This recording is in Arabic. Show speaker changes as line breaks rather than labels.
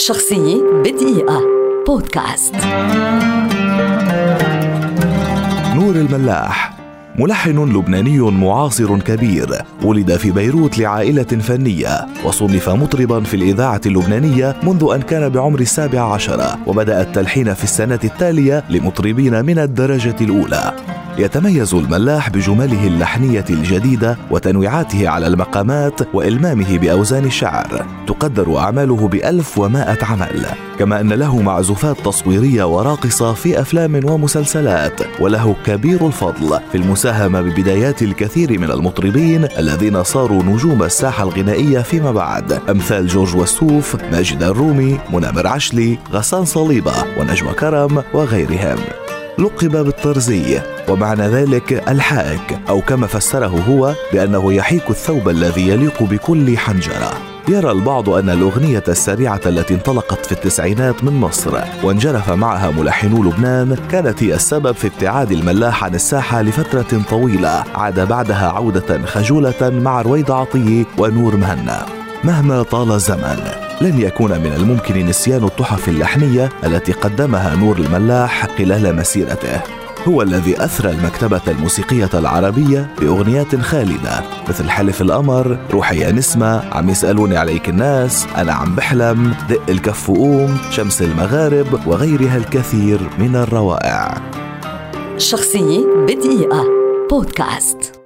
شخصية بدقيقة. بودكاست.
نور الملاح ملحن لبناني معاصر كبير ولد في بيروت لعائلة فنية وصنف مطربا في الإذاعة اللبنانية منذ أن كان بعمر السابع عشر وبدأ التلحين في السنة التالية لمطربين من الدرجة الأولى. يتميز الملاح بجمله اللحنية الجديدة وتنويعاته على المقامات وإلمامه بأوزان الشعر. تقدر أعماله بألف ومائة عمل. كما أن له معزوفات تصويرية وراقصة في أفلام ومسلسلات وله كبير الفضل في المساهمة ببدايات الكثير من المطربين الذين صاروا نجوم الساحة الغنائية فيما بعد. أمثال جورج وسوف ماجد الرومي منامر عشلي غسان صليبة ونجوى كرم وغيرهم. لقب بالطرزي ومعنى ذلك الحائك أو كما فسره هو بأنه يحيك الثوب الذي يليق بكل حنجرة. يرى البعض أن الأغنية السريعة التي انطلقت في التسعينات من مصر وانجرف معها ملحنو لبنان كانت هي السبب في ابتعاد الملاح عن الساحة لفترة طويلة. عاد بعدها عودة خجولة مع رويد عطية ونور مهنا. مهما طال الزمن. لن يكون من الممكن نسيان التحف اللحنية التي قدمها نور الملاح خلال مسيرته. هو الذي أثرى المكتبة الموسيقية العربية بأغنيات خالدة مثل حلف القمر روحي يا نسمة عم يسألوني عليك الناس أنا عم بحلم دق الكف وقوم شمس المغارب وغيرها الكثير من الروائع.
شخصية بدقيقة. بودكاست.